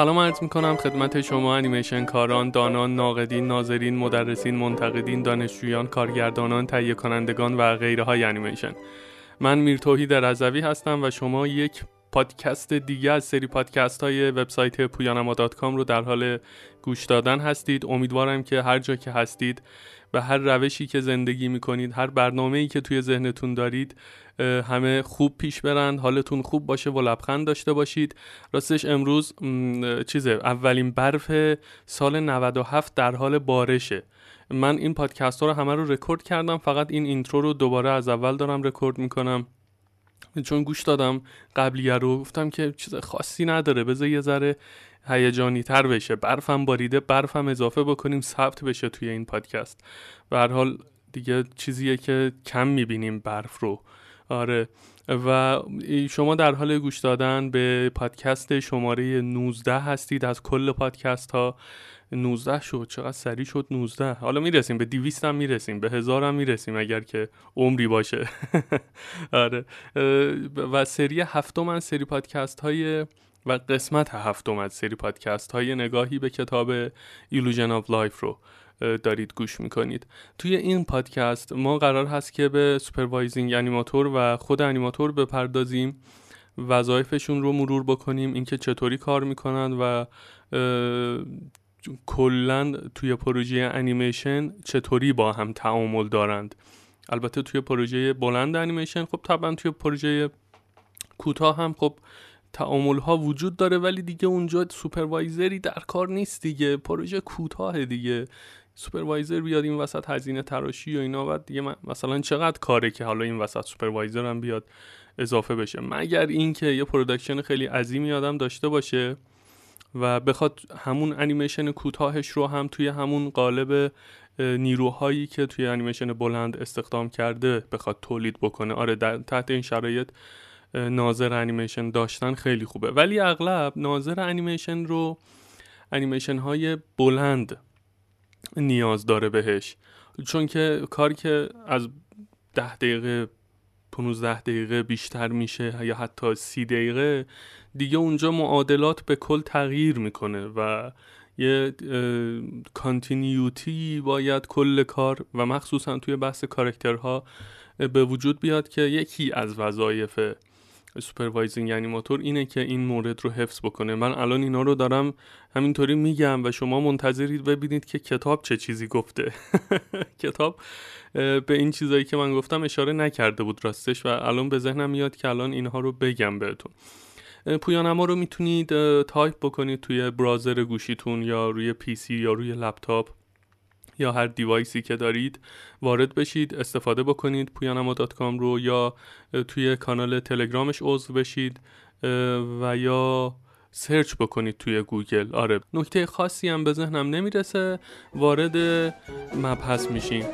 سلام عرض می‌کنم خدمت شما انیمیشن کاران، دانان، ناقدین، ناظرین، مدرسین، منتقدین، دانشجویان، کارگردانان، تهیه کنندگان و غیره های انیمیشن. من میر توحید رضوی هستم و شما یک پادکست دیگه از سری پادکست های وبسایت پویانما رو در حال گوش دادن هستید. امیدوارم که هر جا که هستید به هر روشی که زندگی می‌کنید هر برنامه ای که توی ذهنتون دارید همه خوب پیش برند حالتون خوب باشه و لبخند داشته باشید. راستش امروز چیزه اولین برف سال 97 در حال بارشه. من این پادکست ها رو همه رو رکورد کردم فقط این intro رو دوباره از اول دارم رکورد می‌کنم. چون گوش دادم قبلیه رو گفتم که چیز خاصی نداره بذار یه ذره هیجانی تر بشه. برفم باریده برفم اضافه بکنیم ثبت بشه توی این پادکست. به هر حال دیگه چیزیه که کم می‌بینیم برف رو. آره. و شما در حال گوش دادن به پادکست شماره 19 هستید. از کل پادکست ها 19 شد. چقدر سریع شد 19 حالا می‌رسیم به 200 هم می‌رسیم. به هزار هم می‌رسیم اگر که عمری باشه. آره. و سری هفتم از سری پادکست های و قسمت هفتم از سری پادکست های نگاهی به کتاب Illusion of Life رو. دارید گوش می‌کنید. توی این پادکست ما قرار هست که به supervising animator و خود انیماتور بپردازیم وظایفشون رو مرور بکنیم اینکه چطوری کار می‌کنن و کلا توی پروژه انیمیشن چطوری با هم تعامل دارند. البته توی پروژه بلند انیمیشن خب طبعا توی پروژه کوتاه هم خب تعامل ها وجود داره ولی دیگه اونجا supervisor ی در کار نیست دیگه. پروژه کوتاه دیگه. supervisor بیاد این وسط هزینه تراشی و اینا بعد دیگه مثلا چقدر کاره که حالا این وسط supervisor هم بیاد اضافه بشه؟ مگر اینکه یه production خیلی عظیمی آدم داشته باشه و بخواد همون انیمیشن کوتاهش رو هم توی همون قالب نیروهایی که توی انیمیشن بلند استخدام کرده بخواد تولید بکنه؟ آره تحت این شرایط ناظر انیمیشن داشتن خیلی خوبه. ولی اغلب ناظر انیمیشن رو انیمیشن های بلند نیاز داره بهش. چون که کار که از ده دقیقه 15 دقیقه بیشتر میشه یا حتی سی دقیقه دیگه اونجا معادلات به کل تغییر می‌کنه و یه کانتینیوتی باید کل کار و مخصوصا توی بحث کارکترها به وجود بیاد که یکی از وظایف supervising animator اینه که این مورد رو حفظ بکنه. من الان اینا رو دارم همینطوری میگم و شما منتظرید ببینید که کتاب چه چیزی گفته. کتاب به این چیزایی که من گفتم اشاره نکرده بود راستش و الان به ذهنم میاد که الان اینها رو بگم بهتون. پویانما رو می‌تونید تایپ بکنید توی browser گوشیتون یا روی PC یا روی لپتاپ یا هر device ی که دارید وارد بشید استفاده بکنید پویانما رو یا توی کانال تلگرامش عضو بشید و یا سرچ بکنید توی گوگل. آره نکته خاصی هم به ذهنم نمی‌رسه وارد مبحث میشیم.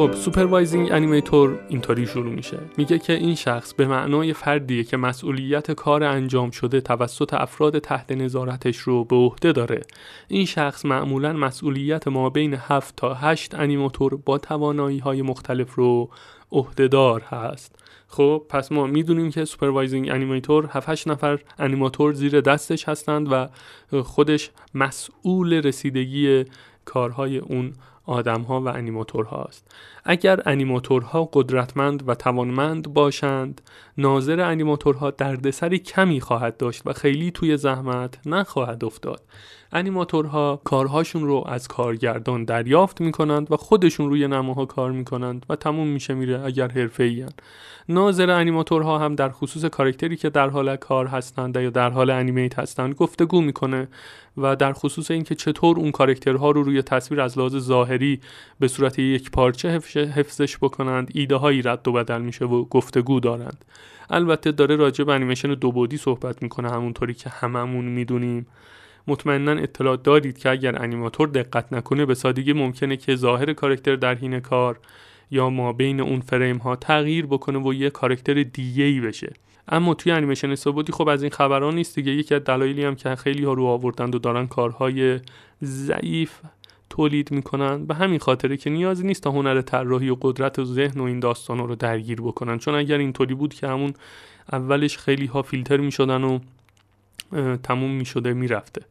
خب supervising animator اینطوری شروع میشه. میگه که این شخص به معنای فردیه که مسئولیت کار انجام شده توسط افراد تحت نظارتش رو به عهده داره. این شخص معمولا مسئولیت ما بین 7 تا 8 انیماتور با توانایی های مختلف رو عهده‌دار هست. خب پس ما می‌دونیم که supervising animator 7 نفر انیماتور زیر دستش هستند و خودش مسئول رسیدگی کارهای اون آدم ها و انیماتور هاست اگر انیماتورها قدرتمند و توانمند باشند ناظر انیماتورها دردسری کمی خواهد داشت و خیلی توی زحمت نخواهد افتاد. انیماتورها کارهاشون رو از کارگردان دریافت می‌کنند و خودشون روی نماها کار می‌کنند و تموم میشه میره اگر حرفه ناظر انیماتورها هم در خصوص کارکتری که در حال کار هستند یا در حال انیمیت هستند گفتگو می‌کنه و در خصوص اینکه چطور اون کارکترها رو روی تصویر از لحاظ ظاهری به صورت یک پارچه حفظش بکنند ایده هایی رد و بدل میشه و گفتگو دارند. البته داره راجع به انیمیشن دو بودی صحبت می‌کنه همونطوری که هممون می‌دونیم. مطمئنا اطلاع دارید که اگر انیماتور دقت نکنه به سادگی ممکنه که ظاهر کارکتر در حین کار یا ما بین اون فریم ها تغییر بکنه و یه کارکتر دیگه ای بشه. اما توی انیمیشن سه‌بعدی خب از این خبران نیست دیگه. یکی از دلایلی هم که خیلی ها رو رو آوردند و دارن کارهای ضعیف تولید می‌کنن به همین خاطره که نیازی نیست تا هنر طراحی و قدرت و ذهن و این داستان رو درگیر بکنن. چون اگر اینطوری بود که همون اولش خیلی ها فیلتر می‌شدن و تموم می‌شده می‌رفته.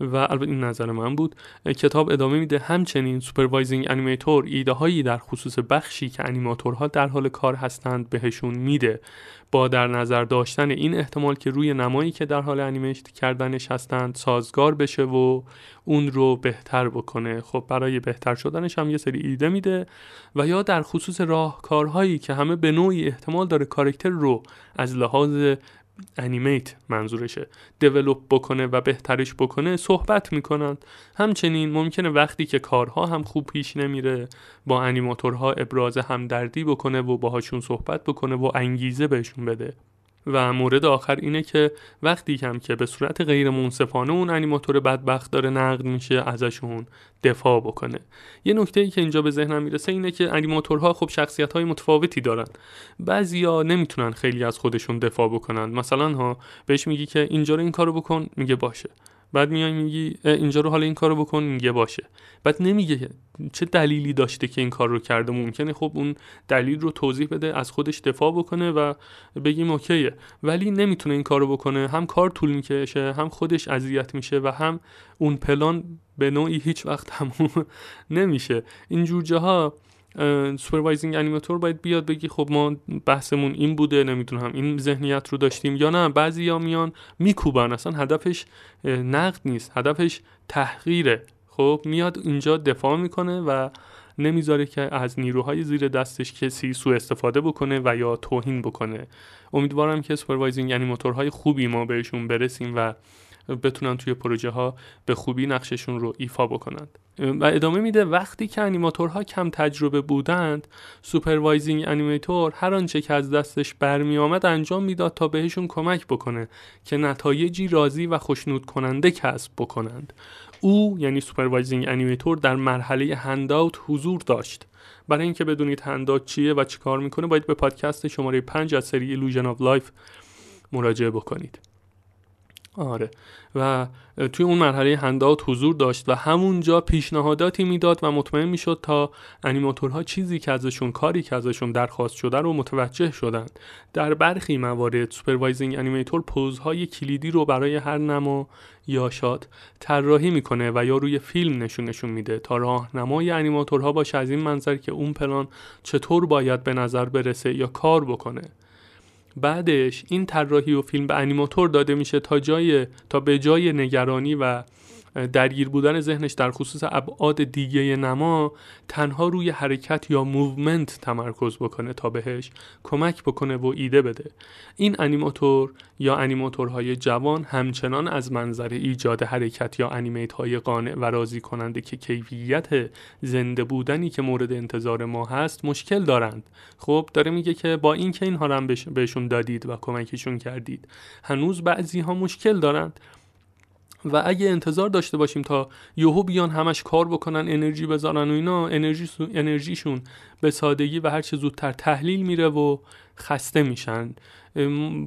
و البته این نظر من بود کتاب ادامه میده همچنین supervising animator ایده هایی در خصوص بخشی که انیماتورها در حال کار هستند بهشون میده. با در نظر داشتن این احتمال که روی نمایی که در حال انیمیشت کردنش هستند سازگار بشه و اون رو بهتر بکنه. خب برای بهتر شدنش هم یه سری ایده میده و یا در خصوص راهکارهایی که همه به نوعی احتمال داره کارکتر رو از لحاظ انیمیت منظورشه. دیولوب بکنه و بهترش بکنه صحبت می‌کنن. همچنین ممکنه وقتی که کارها هم خوب پیش نمیره با انیماتورها ابراز همدردی بکنه و باهاشون صحبت بکنه و انگیزه بهشون بده. و مورد آخر اینه که وقتی کم که به صورت غیر منصفانه اون انیماتور بدبخت داره نقد میشه ازشون دفاع بکنه. یه نکته ای که اینجا به ذهنم می‌رسه اینه که انیماتورها خب شخصیت های متفاوتی دارن. بعضیا نمی‌تونن خیلی از خودشون دفاع بکنن. مثلا ها بهش میگی که اینجا رو این کارو بکن میگه باشه. بعد میای میگی اینجا رو حالا این کارو بکن میگه باشه. بعد نمیگه چه دلیلی داشته که این کار رو کرده. ممکنه خب اون دلیل رو توضیح بده از خودش دفاع بکنه و بگیم okay ه. ولی نمی‌تونه این کار رو بکنه. هم کار طول می‌کشه هم خودش اذیت میشه و هم اون پلان به نوعی هیچ وقت تموم نمیشه. این جاها supervising animator باید بیاد بگی خب ما بحثمون این بوده نمی‌دونم این ذهنیت رو داشتیم یا نه. بعضی یا میان میکوبن اصلا هدفش نقد نیست هدفش تحقیره. خب میاد اینجا دفاع می‌کنه و نمی‌ذاره که از نیروهای زیر دستش کسی سوء استفاده بکنه و یا توهین بکنه. امیدوارم که supervising animator های خوبی ما بهشون برسیم و بتونن توی پروژه ها به خوبی نقششون رو ایفا بکنند. و ادامه میده وقتی که انیماتورها کم تجربه بودند supervising animator هر آنچه که از دستش برمی آمد انجام می‌داد تا بهشون کمک بکنه که نتایجی راضی و خوشنود کننده کسب بکنند. او یعنی supervising animator در مرحله handout حضور داشت. برای اینکه بدونید handout چیه و چیکار می‌کنه باید به پادکست شماره 5 از سری Illusion of Life مراجعه بکنید. آره. و توی اون مرحله handout حضور داشت و همونجا پیشنهاداتی می‌داد و مطمئن می‌شد تا انیماتورها چیزی که ازشون کاری که ازشون درخواست شده رو متوجه شدند. در برخی موارد supervising animator pose های کلیدی رو برای هر نما یا shot طراحی می‌کنه و یا روی فیلم نشونشون میده تا راهنمای انیماتورها باشه از این منظر که اون پلان چطور باید به نظر برسه یا کار بکنه. بعدش این طراحی و فیلم به انیماتور داده میشه تا جای تا به جای نگرانی و درگیر بودن ذهنش در خصوص ابعاد دیگه نما تنها روی حرکت یا movement تمرکز بکنه تا بهش کمک بکنه و ایده بده. این انیماتور یا انیماتورهای جوان همچنان از منظر ایجاد حرکت یا انیمیت های قانع و راضی کننده که کیفیت زنده بودنی که مورد انتظار ما هست مشکل دارند. خب داره میگه که با اینکه اینها رو هم بهشون دادید و کمکشون کردید هنوز بعضی ها مشکل دارند. و اگه انتظار داشته باشیم تا یهو بیان همش کار بکنن انرژی بذارن و اینا انرژی انرژیشون به سادگی و هر چه زودتر تحلیل میره و خسته میشن.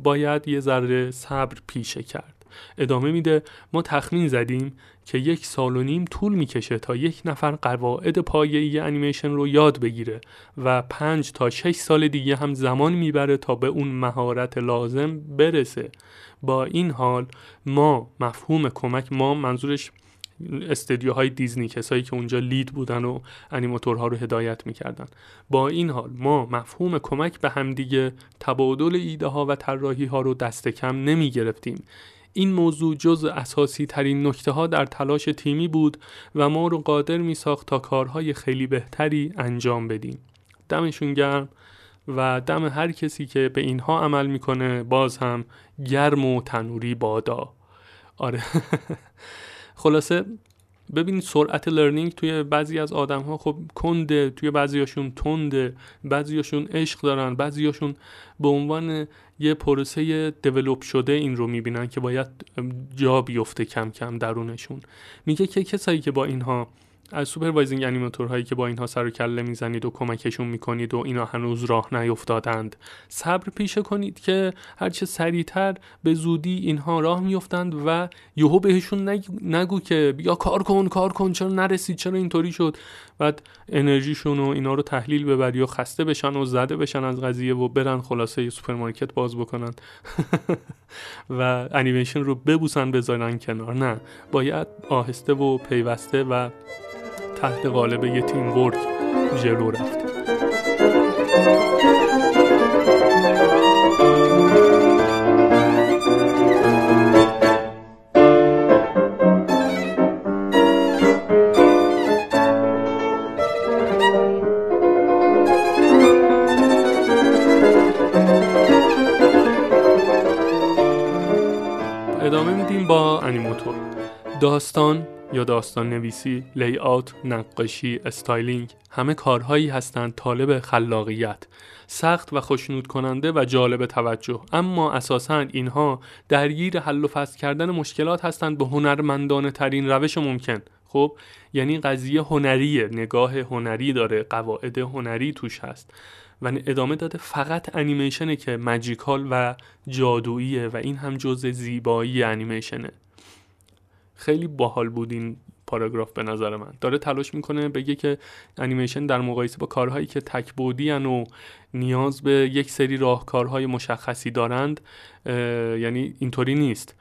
باید یه ذره صبر پیشه کرد. ادامه میده ما تخمین زدیم. که یک سال و نیم طول می‌کشه تا یک نفر قواعد پایه‌ای انیمیشن رو یاد بگیره و پنج تا شش سال دیگه هم زمان می‌بره تا به اون مهارت لازم برسه. با این حال ما مفهوم کمک ما منظورش استدیوهای دیزنی کسایی که اونجا لید بودن و انیماتورها رو هدایت می‌کردن. با این حال ما مفهوم کمک به همدیگه تبادل ایده ها و طراحی ها رو دست کم نمی گرفتیم این موضوع جز اساسی ترین نکته ها در تلاش تیمی بود و ما رو قادر می ساخت تا کارهای خیلی بهتری انجام بدیم. دمشون گرم و دم هر کسی که به اینها عمل می‌کنه باز هم گرم و تنوری بادا. آره. خلاصه ببینید سرعت learning توی بعضی از آدم ها خب کنده توی بعضیاشون تنده بعضیاشون عشق دارن بعضیاشون به عنوان یه پروسه develop شده این رو می‌بینن که باید جا بیفته کم کم درونشون. میگه که کسایی که با اینها از supervising animator هایی که با اینها سر و کله می‌زنید و کمکشون می‌کنید و اینا هنوز راه نیفتادند. صبر پیشه کنید که هرچه سریعتر به زودی اینها راه میفتند و یهو بهشون نگو, نگو که بیا کار کن کار کن چرا نرسید چرا اینطوری شد؟ بعد انرژیشون و اینا رو تحلیل ببری و خسته بشن و زده بشن از قضیه و برن خلاصه سوپرمارکت باز بکنن. و انیمیشن رو ببوسن بذارن کنار. نه باید آهسته و پیوسته و تحت قالب یه teamwork جلو رفت. ادامه میدیم با انیماتور داستان یا داستان نویسی، layout، نقاشی، styling همه کارهایی هستند طالب خلاقیت سخت و خوشنود کننده و جالب توجه. اما اساسا اینها درگیر حل و فصل کردن مشکلات هستند به هنرمندانه ترین روش ممکن. خب یعنی قضیه هنریه نگاه هنری داره قواعد هنری توش هست. و ادامه داده فقط انیمیشنه که magical و جادوییه و این هم جز زیبایی انیمیشنه. خیلی باحال بود این پاراگراف به نظر من. داره تلاش می‌کنه بگه که انیمیشن در مقایسه با کارهایی که تکبودی و نیاز به یک سری راهکارهای مشخصی دارند یعنی اینطوری نیست.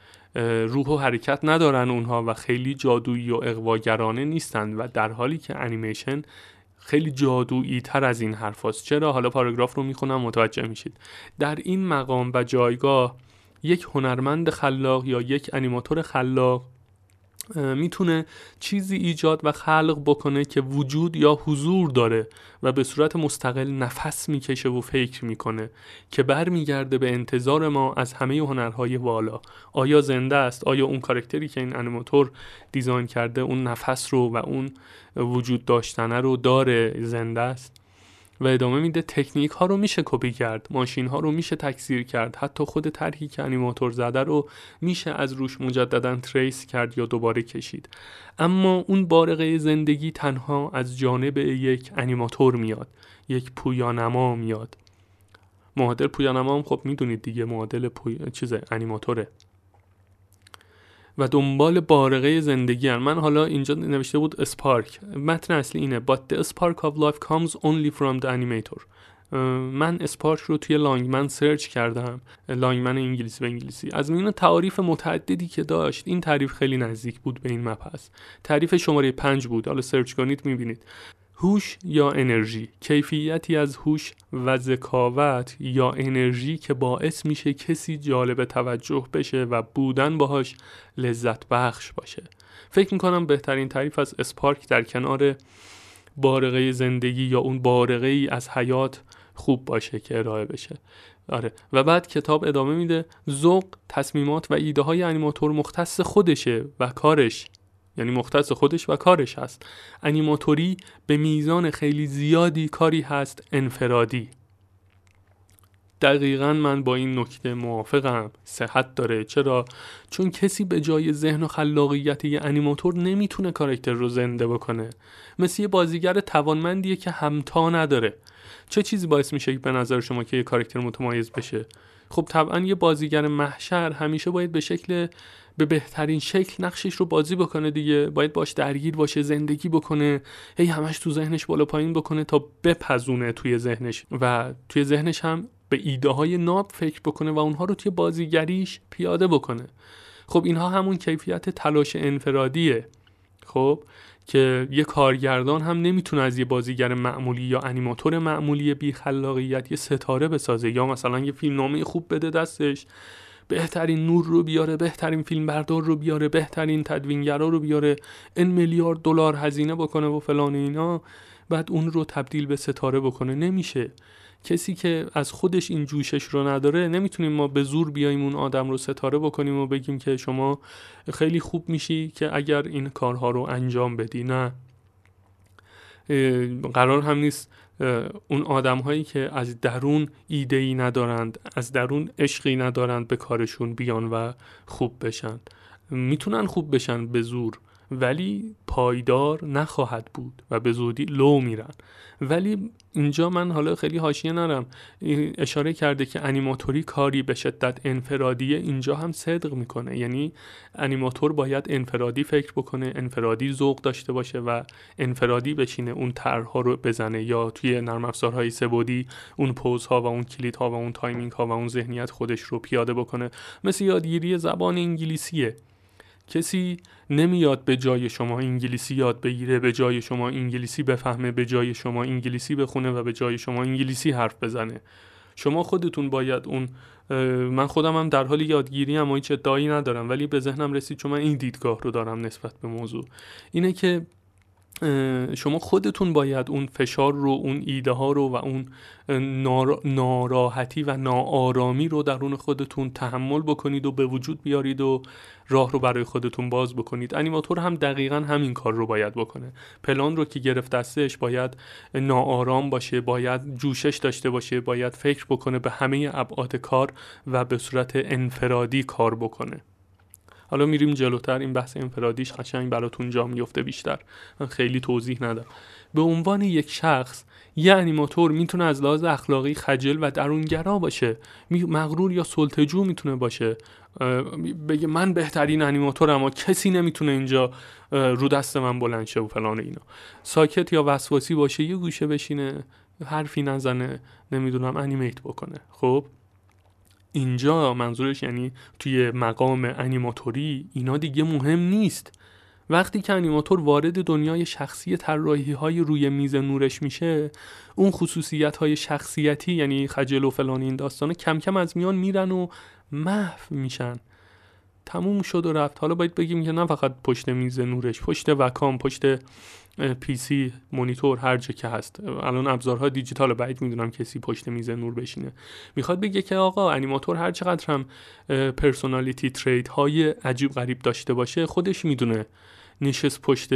روح و حرکت ندارن اونها و خیلی جادویی و اقواگرانه نیستند و در حالی که انیمیشن خیلی جادویی تر از این حرف هست. چرا؟ حالا پاراگراف رو می‌خونم متوجه میشید. در این مقام و جایگاه یک هنرمند خلاق یا یک انیماتور خلاق می‌تونه چیزی ایجاد و خلق بکنه که وجود یا حضور داره و به صورت مستقل نفس می‌کشه و فکر می‌کنه که برمیگرده به انتظار ما از همه هنرهای والا. آیا زنده است؟ آیا اون کارکتری که این انیماتور دیزاین کرده اون نفس رو و اون وجود داشتنه رو داره؟ زنده است؟ و ادامه میده تکنیک ها رو میشه کپی کرد ماشین ها رو میشه تکثیر کرد حتی خود طرحی که انیماتور زده رو میشه از روش مجددا تریس کرد یا دوباره کشید. اما اون بارقه زندگی تنها از جانب یک انیماتور میاد یک پویانما میاد. معادل پویانما هم خب می‌دونید دیگه معادل پوی... چیز انیماتوره. و دنبال بارقه زندگی هن. من حالا اینجا نوشته بود اسپارک. متن اصلی اینه. But the spark of life comes only from the animator. من اسپارک رو توی لانگمن سرچ کردم. لانگمن انگلیسی به انگلیسی. از میون تعاریف متعددی که داشت این تعریف خیلی نزدیک بود به این مپس تعریف شماره پنج بود. حالا سرچ کنید می‌بینید. هوش یا انرژی؟ کیفیتی از هوش و ذکاوت یا انرژی که باعث میشه کسی جالب توجه بشه و بودن باهاش لذت بخش باشه؟ فکر می‌کنم بهترین تعریف از اسپارک در کنار بارقه زندگی یا اون بارقه ای از حیات خوب باشه که ارائه بشه. آره. و بعد کتاب ادامه میده ذوق تصمیمات و ایده های انیماتور مختص خودشه و کارش یعنی مختص خودش و کارش هست. انیماتوری به میزان خیلی زیادی کاری هست انفرادی. دقیقا من با این نکته موافقم. صحت داره. چرا؟ چون کسی به جای ذهن و خلاقیت یه انیماتور نمی‌تونه کارکتر رو زنده بکنه. مثل یه بازیگر توانمندیه که همتا نداره. چه چیزی باعث میشه به نظر شما که یه کارکتر متمایز بشه؟ خب طبعا یه بازیگر محشر همیشه باید به شکل به بهترین شکل نقشش رو بازی بکنه دیگه. باید باش درگیر باشه زندگی بکنه. هی همش تو ذهنش بالا پایین بکنه تا بپزونه توی ذهنش. و توی ذهنش هم به ایده های ناب فکر بکنه و اونها رو توی بازیگریش پیاده بکنه. خب اینها همون کیفیت تلاش انفرادیه. خب که یه کارگردان هم نمی‌تونه از یه بازیگر معمولی یا انیماتور معمولی بی خلاقیت یه ستاره بسازه یا مثلا یه فیلمنامه خوب بده دستش. بهترین نور رو بیاره بهترین فیلم بردار رو بیاره بهترین تدوینگرا رو بیاره ان میلیارد دلار هزینه بکنه و فلان اینا بعد اون رو تبدیل به ستاره بکنه. نمیشه. کسی که از خودش این جوشش رو نداره نمی‌تونیم ما به زور بیایم اون آدم رو ستاره بکنیم و بگیم که شما خیلی خوب میشی که اگر این کارها رو انجام بدی. نه. قرار هم نیست اون آدم هایی که از درون ایده ای ندارند از درون عشقی ندارند به کارشون بیان و خوب بشن. می‌تونن خوب بشن به زور. ولی پایدار نخواهد بود و به زودی لو میرن. ولی اینجا من حالا خیلی حاشیه نرم. اشاره کرده که انیماتوری کاری به شدت انفرادیه اینجا هم صدق می‌کنه. یعنی انیماتور باید انفرادی فکر بکنه انفرادی ذوق داشته باشه و انفرادی بشینه اون طرحها رو بزنه. یا توی نرم افزارهای سه بعدی اون pose ها و اون کلیدها و اون timing ها و اون ذهنیت خودش رو پیاده بکنه. مثل یادگیری زبان انگلیسیه. کسی نمیاد به جای شما انگلیسی یاد بگیره به جای شما انگلیسی بفهمه به جای شما انگلیسی بخونه و به جای شما انگلیسی حرف بزنه. شما خودتون باید اون من خودم هم در حال یادگیری هم هیچ ادعایی ندارم ولی به ذهنم رسید چون من این دیدگاه رو دارم نسبت به موضوع. اینه که شما خودتون باید اون فشار رو اون ایده ها رو و اون ناراحتی و ناآرامی رو درون خودتون تحمل بکنید و به وجود بیارید و راه رو برای خودتون باز بکنید. انیماتور هم دقیقا همین کار رو باید بکنه. پلان رو که گرفت دستش باید ناآرام باشه باید جوشش داشته باشه باید فکر بکنه به همه ابعاد کار و به صورت انفرادی کار بکنه. حالا میریم جلوتر این بحث انفرادیش قشنگ براتون جا میفته بیشتر. من خیلی توضیح ندم. به عنوان یک شخص یه انیماتور می‌تونه از لحاظ اخلاقی خجل و درونگرا باشه. مغرور یا سلطجو می‌تونه باشه. بگه من بهترین انیماتورم اما کسی نمی‌تونه اینجا رو دست من بلند شه و فلان اینا. ساکت یا وسواسی باشه یه گوشه بشینه حرفی نزنه نمی‌دونم انیمیت بکنه. خب؟ اینجا منظورش یعنی توی مقام انیماتوری اینا دیگه مهم نیست. وقتی که انیماتور وارد دنیای شخصی طراحی های روی میز نورش میشه اون خصوصیت های شخصیتی یعنی خجل و فلان این داستان کم کم از میان میرن و محو میشن. تموم شد و رفت. حالا باید بگیم که نه فقط پشت میز نورش پشت وکام پشت PC مونیتور هر جا که هست. الان ابزارها دیجیتال بعید می‌دونم کسی پشت میز نور بشینه. می‌خواد بگه که آقا انیماتور هر چقدر هم personality trait های عجیب غریب داشته باشه خودش می‌دونه نشست پشت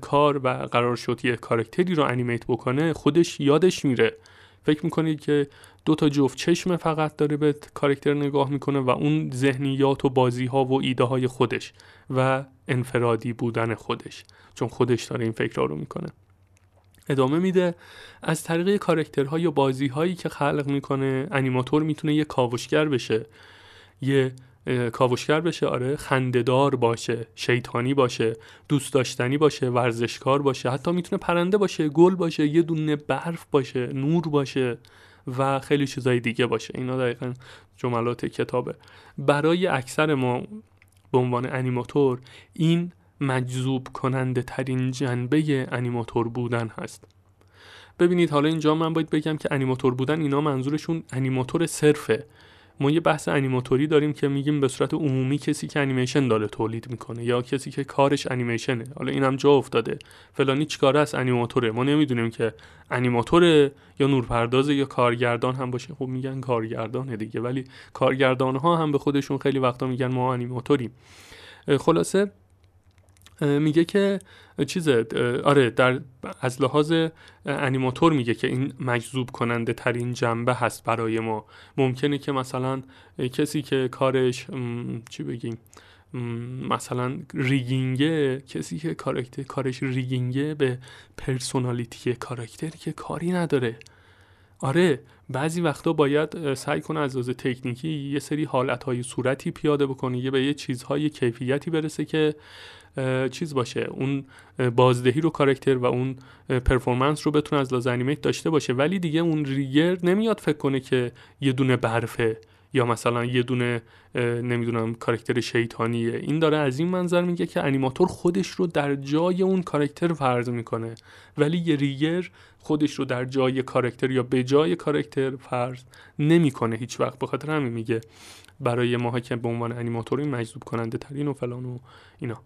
کار و قرار شد یه کارکتری رو animate بکنه خودش یادش میره. فکر می‌کنید که دو تا جفت چشم فقط داره به کارکتر نگاه می‌کنه و اون ذهنیات و بازی ها و ایده های خودش و انفرادی بودن خودش چون خودش داره این فکر رو می‌کنه. ادامه میده از طریق کارکترها یا بازی هایی که خلق می‌کنه انیماتور می‌تونه یه کاوشگر بشه. یه کاوشگر بشه آره خندهدار باشه شیطانی باشه دوست داشتنی باشه ورزشکار باشه حتی می‌تونه پرنده باشه گل باشه یه دونه برف باشه نور باشه و خیلی چیزای دیگه باشه. اینا دقیقا جملات کتابه. برای اکثر ما به عنوان انیماتور این مجذوب کننده ترین جنبه انیماتور بودن هست. ببینید حالا اینجا من باید بگم که انیماتور بودن اینا منظورشون انیماتور صرفه. ما یه بحث انیماتوری داریم که میگیم به صورت عمومی کسی که انیمیشن داره تولید می‌کنه یا کسی که کارش انیمیشنه. حالا اینم جا افتاده. فلانی چیکار است؟ انیماتوره. ما نمی‌دونیم که انیماتوره یا نورپردازه یا کارگردان هم باشه. خب میگن کارگردانه دیگه. ولی کارگردان ها هم به خودشون خیلی وقتا میگن ما انیماتوریم. خلاصه میگه که چیز آره در از لحاظ انیماتور میگه که این مجذوب کننده ترین جنبه هست برای ما. ممکنه که مثلا کسی که کارش چی بگیم مثلا ریگینگه کسی که کارکتر کارش ریگینگه به personality کاراکتر که کاری نداره. آره بعضی وقتا باید سعی کنه از لحاظ تکنیکی یه سری حالتهای صورتی پیاده بکنه یه به یه چیزهای کیفیتی برسه که چیز باشه اون بازدهی رو کارکتر و اون performance رو بتونه از لحاظ animate داشته باشه. ولی دیگه اون rigger نمیاد فکر کنه که یه دونه برفه یا مثلا یه دونه نمی‌دونم کارکتر شیطانیه. این داره از این منظر میگه که انیماتور خودش رو در جای اون کارکتر فرض می‌کنه. ولی یه ریگر خودش رو در جای کارکتر یا به جای کارکتر فرض نمی‌کنه هیچ وقت. بخاطر همین میگه برای ماها که به عنوان انیماتوری مجذوب کننده ترین و فلان و اینا.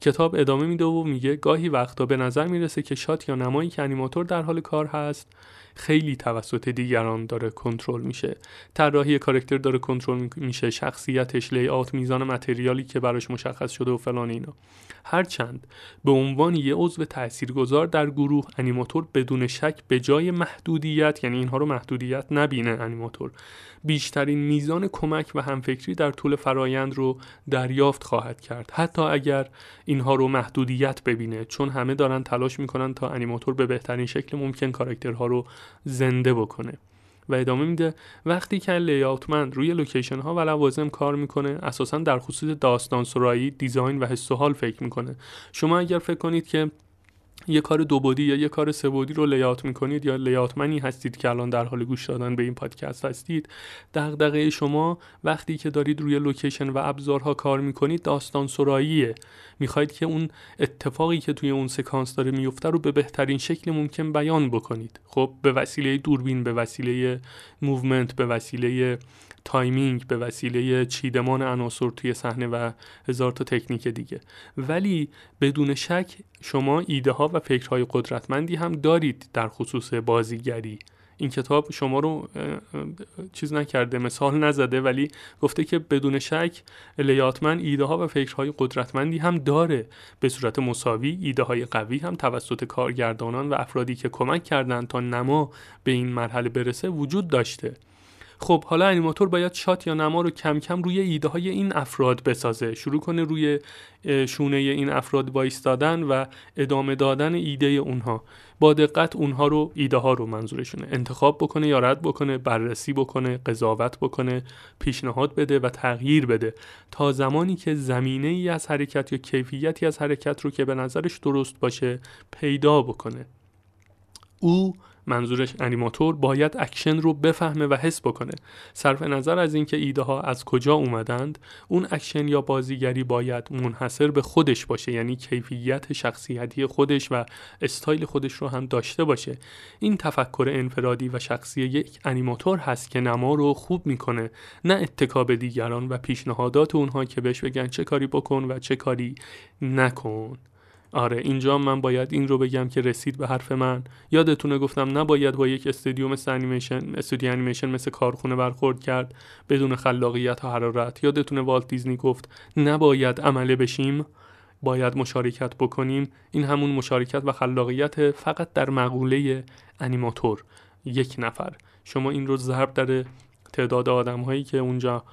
کتاب ادامه میده و میگه گاهی وقتا به نظر می‌رسه که شات یا نمایی که انیماتور در حال کار هست خیلی توسط دیگران داره کنترل میشه. طراحی کارکتر داره کنترل میشه شخصیتش لیات میزان متریالی که براش مشخص شده و فلان اینا. هرچند به عنوان یه عضو تاثیرگذار در گروه انیماتور بدون شک به جای محدودیت یعنی اینها رو محدودیت نبینه انیماتور بیشترین میزان کمک و همفکری در طول فرایند رو دریافت خواهد کرد. حتی اگر اینها رو محدودیت ببینه چون همه دارن تلاش می‌کنن تا انیماتور به بهترین شکل ممکن کاراکترها رو زنده بکنه و ادامه میده وقتی که layout man روی لوکیشن ها و لوازم کار می‌کنه اساسا در خصوص داستان سرایی design و حس و حال فکر می‌کنه. شما اگر فکر کنید که یه کار دو بعدی یا یه کار سه بعدی رو layout می‌کنید یا layout man ی هستید که الان در حال گوش دادن به این پادکست هستید دغدغه شما وقتی که دارید روی لوکیشن و ابزارها کار می‌کنید داستان سراییه. می‌خواید که اون اتفاقی که توی اون سکانس داره میفته رو به بهترین شکل ممکن بیان بکنید. خب به وسیله دوربین به وسیله movement به وسیله timing به وسیله چیدمان عناصر توی صحنه و هزار تا تکنیک دیگه. ولی بدون شک شما ایده ها و فکرهای قدرتمندی هم دارید در خصوص بازیگری. این کتاب شما رو چیز نکرده مثال نزده ولی گفته که بدون شک لیاتمن ایده ها و فکرهای قدرتمندی هم داره. به صورت مساوی ایده های قوی هم توسط کارگردانان و افرادی که کمک کردند تا نما به این مرحله برسه وجود داشته. خب حالا انیماتور باید شات یا نما رو کم کم روی ایده های این افراد بسازه. شروع کنه روی شونه این افراد وایستادن و ادامه دادن ایده اونها. با دقت اونها رو ایده ها رو منظورشونه. انتخاب بکنه یا رد بکنه بررسی بکنه قضاوت بکنه پیشنهاد بده و تغییر بده. تا زمانی که زمینه ای از حرکت یا کیفیتی از حرکت رو که به نظرش درست باشه پیدا بکنه. او منظورش انیماتور باید اکشن رو بفهمه و حس بکنه. صرف نظر از اینکه ایده ها از کجا اومدند اون اکشن یا بازیگری باید منحصر به خودش باشه یعنی کیفیت شخصیتی خودش و استایل خودش رو هم داشته باشه. این تفکر انفرادی و شخصی یک انیماتور هست که نما رو خوب می‌کنه نه اتکا به دیگران و پیشنهادات اونها که بهش بگن چه کاری بکن و چه کاری نکن. آره اینجا من باید این رو بگم که رسید به حرف من. یادتونه گفتم نباید با یک استودیو مثل انیمیشن استودیو انیمیشن مثل کارخونه برخورد کرد بدون خلاقیت و حرارت. یادتونه والت دیزنی گفت نباید عمله بشیم؟ باید مشارکت بکنیم. این همون مشارکت و خلاقیت فقط در مقوله انیماتور. یک نفر. شما این رو ضرب در تعداد آدم هایی که اونجا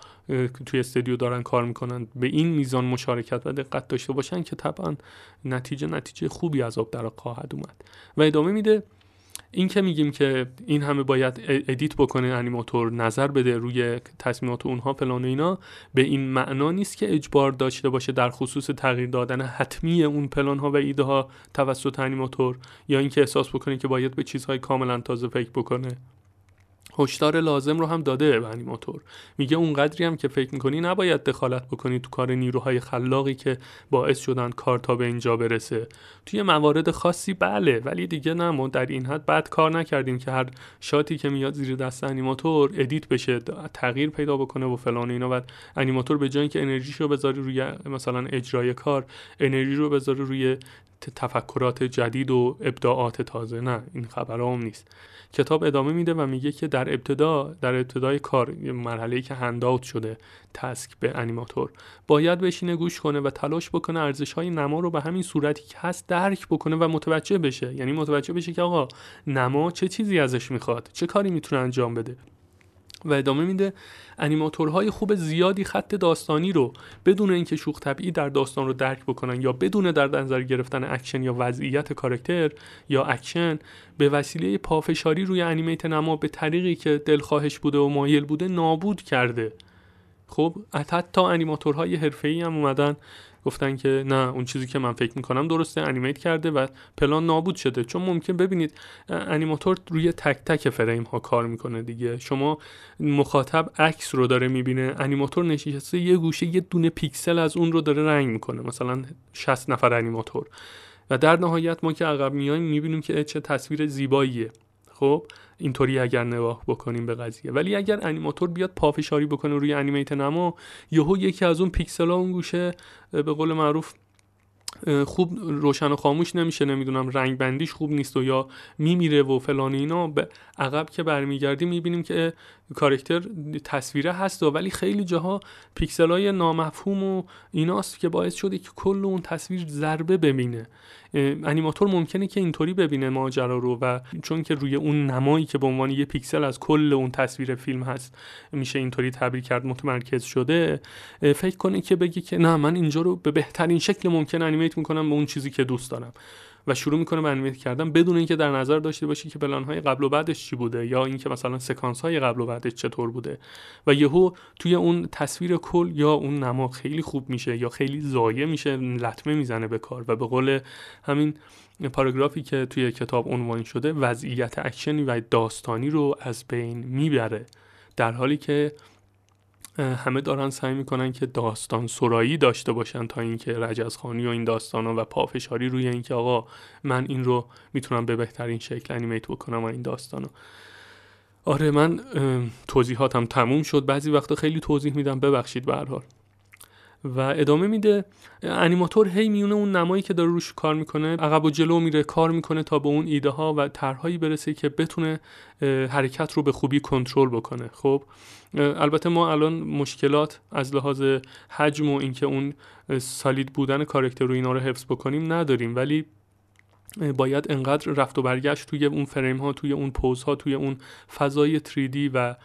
توی استودیو دارن کار می‌کنن به این میزان مشارکت و دقت داشته باشن که طبعا نتیجه نتیجه خوبی از آب در خواهد اومد. و ادامه میده این که میگیم که این همه باید edit بکنه انیماتور نظر بده روی تصمیمات اونها فلان و اینا به این معنا نیست که اجبار داشته باشه در خصوص تغییر دادن حتمی اون پلان ها و ایده ها توسط انیماتور یا اینکه احساس بکنه که باید به چیزهای کاملا تازه فکر بکنه. هشدار لازم رو هم داده به انیماتور میگه اونقدری هم که فکر می‌کنی نباید دخالت بکنی تو کار نیروهای خلاقی که باعث شدن کار تا به اینجا برسه. توی موارد خاصی بله ولی دیگه نه ما در این حد بد کار نکردیم که هر shot ی که میاد زیر دست انیماتور edit بشه تغییر پیدا بکنه و فلان اینا. و انیماتور به جای اینکه انرژیشو بذاری روی مثلا اجرای کار انرژی رو بذاره روی تفکرات جدید و ابداعات تازه. نه این خبرام نیست. کتاب ادامه میده و میگه که در ابتدا در ابتدای کار مرحله که handout شده task به انیماتور باید بشینه گوش کنه و تلاش بکنه ارزش های نما رو به همین صورتی که هست درک بکنه و متوجه بشه. یعنی متوجه بشه که آقا نما چه چیزی ازش می‌خواد؟ چه کاری می‌تونه انجام بده؟ و ادامه میده. انیماتورهای خوب زیادی خط داستانی رو بدون اینکه شوخ طبعی در داستان رو درک بکنن یا بدون در نظر گرفتن اکشن یا وضعیت کارکتر یا اکشن به وسیله پافشاری روی animate نما به طریقی که دلخواهش بوده و مایل بوده نابود کرده. خب حتی انیماتورهای حرفه‌ای هم اومدن گفتن که نه اون چیزی که من فکر می‌کنم درسته animate کرده و پلان نابود شده. چون ممکن ببینید انیماتور روی تک تک فریم ها کار می‌کنه دیگه. شما مخاطب عکس رو داره می‌بینه انیماتور نشسته یه گوشه یه دونه پیکسل از اون رو داره رنگ می‌کنه. مثلا 60 نفر انیماتور. و در نهایت ما که عقب میایم می‌بینیم که چه تصویر زیباییه. خب اینطوری اگر نگاه بکنیم به قضیه. ولی اگر انیماتور بیاد پافشاری بکنه روی انیمیت نما یهو یکی از اون پیکسل ها اون گوشه به قول معروف خوب روشن و خاموش نمیشه نمی‌دونم رنگ بندیش خوب نیست و یا میمیره و فلان اینا. به عقب که برمیگردیم می‌بینیم که کارکتر تصویره هست و ولی خیلی جاها پیکسل های نامفهوم و ایناست که باعث شده که کل اون تصویر ضربه ببینه. انیماتور ممکنه که اینطوری ببینه ماجرا رو و چون که روی اون نمایی که به عنوان یه پیکسل از کل اون تصویر فیلم هست میشه اینطوری تعبیر کرد متمرکز شده فکر کنه که بگه که نه من اینجا رو به بهترین شکل ممکن animate می‌کنم به اون چیزی که دوست دارم. و شروع می‌کنه animate کردن بدون اینکه در نظر داشته باشی که پلان های قبل و بعدش چی بوده یا اینکه مثلا سکانس های قبل و بعدش چطور بوده. و یهو توی اون تصویر کل یا اون نما خیلی خوب میشه یا خیلی ضایع میشه لطمه می‌زنه به کار. و به قول همین پاراگرافی که توی کتاب عنوان شده وضعیت اکشنی و داستانی رو از بین می‌بره. در حالی که همه دارن سعی می‌کنن که داستان سرایی داشته باشن تا اینکه رجزخانی و این داستان و پافشاری روی اینکه آقا من این رو می‌تونم به بهترین شکل انیمیت بکنم و این داستانو آره من توضیحاتم تموم شد. بعضی وقتا خیلی توضیح میدم. ببخشید به حال. و ادامه میده انیماتور هی میونه اون نمایی که داره روش کار می‌کنه. عقب و جلو میره کار می‌کنه تا به اون ایده ها و طرحهایی برسه که بتونه حرکت رو به خوبی کنترل بکنه. خب؟ البته ما الان مشکلات از لحاظ حجم و اینکه اون سالید بودن کارکتر رو اینا رو حفظ بکنیم نداریم. ولی باید انقدر رفت و برگشت توی اون فریم ها توی اون pose ها توی اون فضای 3D و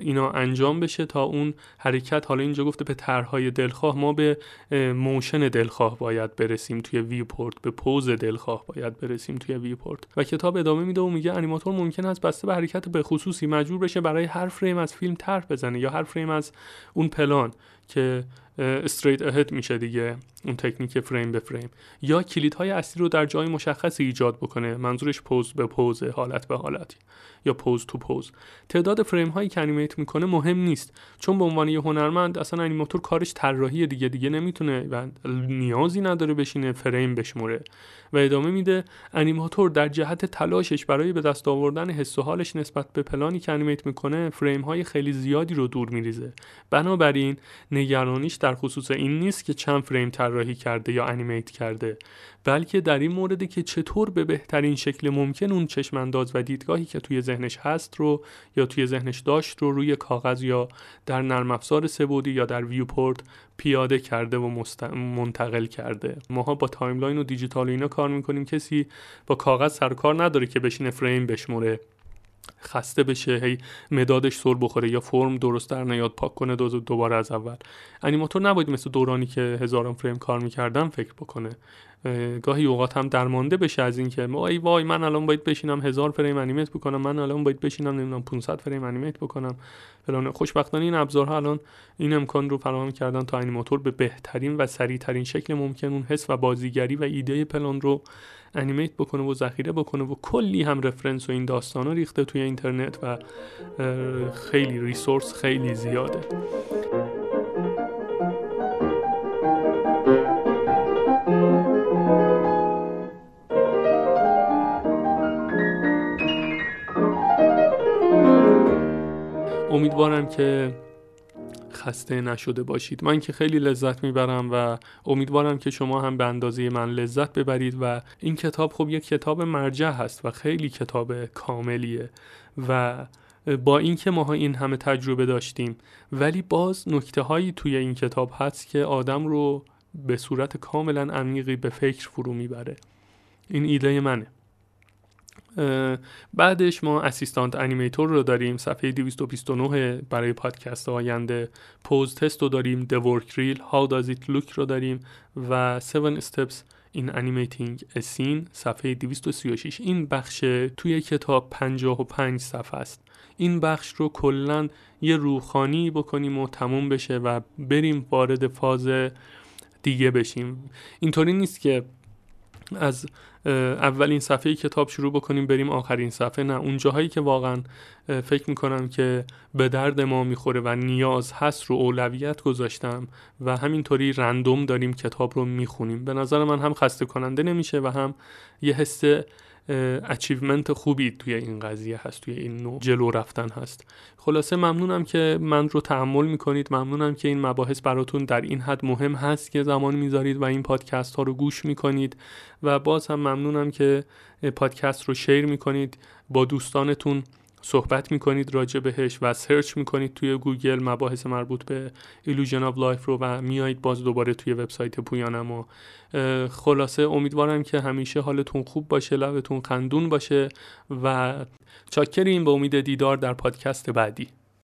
اینا انجام بشه تا اون حرکت حالا اینجا گفته به طرحهای دلخواه ما به motion دلخواه باید برسیم توی viewport به pose دلخواه باید برسیم توی viewport و کتاب ادامه میده و میگه انیماتور ممکن است بسته به حرکت به خصوصی مجبور بشه برای هر فریم از فیلم طرح بزنه یا هر فریم از اون پلان که straight ahead میشه دیگه اون تکنیک فریم به فریم. یا کلیدهای اصلی رو در جای مشخصی ایجاد بکنه منظورش pose به pose حالت به حالت. یا pose to pose تعداد فریم هایی که animate می‌کنه مهم نیست چون به عنوان یه هنرمند اصلا انیماتور کارش طراحیه دیگه دیگه نمی‌تونه و نیازی نداره بشینه فریم بشموره. و ادامه میده انیماتور در جهت تلاشش برای به دست آوردن حس و حالش نسبت به پلانی که animate می‌کنه فریم های خیلی زیادی رو دور میریزه. بنابراین نگرانیش در خصوص این نیست که چند فریم طراحی کرده یا animate کرده بلکه در این مورد که چطور به بهترین شکل ممکن اون چشمانداز و دیدگاهی که توی ذهنش هست رو یا توی ذهنش داشت رو روی کاغذ یا در نرم افزار سه‌بعدی یا در viewport پیاده کرده و منتقل کرده. ماها با timeline و دیجیتال و اینا کار می‌کنیم. کسی با کاغذ سر کار نداره که بشینه فریم بشموره. خسته بشه هی مدادش سر بخوره یا فرم درست در نیاد پاک کنه دوباره از اول. انیماتور نباید مثل دورانی که هزاران فریم کار می‌کردم فکر بکنه. گاهی اوقات هم درمانده بشه از اینکه ای وای من الان باید بشینم هزار فریم انیمیت بکنم من الان باید بشینم نمی‌دونم 500 فریم انیمیت بکنم فلان. خوشبختانه این ابزارها الان این امکان رو فراهم کردن تا انیماتور به بهترین و سریعترین شکل ممکن اون حس و بازیگری و ایده پلان رو انیمیت بکنه و ذخیره بکنه و کلی هم رفرنس و این داستان رو ریخته توی اینترنت و خیلی ریسورس خیلی زیاده. امیدوارم که خسته نشده باشید. من که خیلی لذت می‌برم و امیدوارم که شما هم به اندازه من لذت ببرید و این کتاب خب یک کتاب مرجع هست و خیلی کتاب کاملیه و با اینکه ماها این همه تجربه داشتیم ولی باز نکته هایی توی این کتاب هست که آدم رو به صورت کاملا عمیقی به فکر فرو می‌بره. این ایده منه. بعدش ما اسیستانت انیمیتور رو داریم صفحه 229 برای پادکست آینده پوز تست رو داریم The Work Reel How Does It Look رو داریم و 7 Steps Animating a Scene صفحه 236 این بخش توی کتاب 55 صفحه است. این بخش رو کلا یه روخانی بکنیم و تموم بشه و بریم وارد فاز دیگه بشیم. اینطوری نیست که از اولین صفحه کتاب شروع بکنیم بریم آخرین صفحه. نه اون جاهایی که واقعا فکر می‌کنم که به درد ما می‌خوره و نیاز هست رو اولویت گذاشتم و همینطوری رندوم داریم کتاب رو می‌خونیم. به نظر من هم خسته کننده نمیشه و هم یه حس اچیومنت خوبی توی این قضیه هست توی این نوع جلو رفتن هست. خلاصه ممنونم که من رو تحمل می‌کنید. ممنونم که این مباحث براتون در این حد مهم هست که زمان می‌ذارید و این پادکست ها رو گوش می‌کنید. و باز هم ممنونم که پادکست رو share می‌کنید. با دوستانتون صحبت می‌کنید راجع بهش و search می‌کنید توی گوگل مباحث مربوط به Illusion of Life رو و میایید باز دوباره توی وبسایت پویانم و خلاصه امیدوارم که همیشه حالتون خوب باشه لبتون خندون باشه و چاکریم به امید دیدار در پادکست بعدی.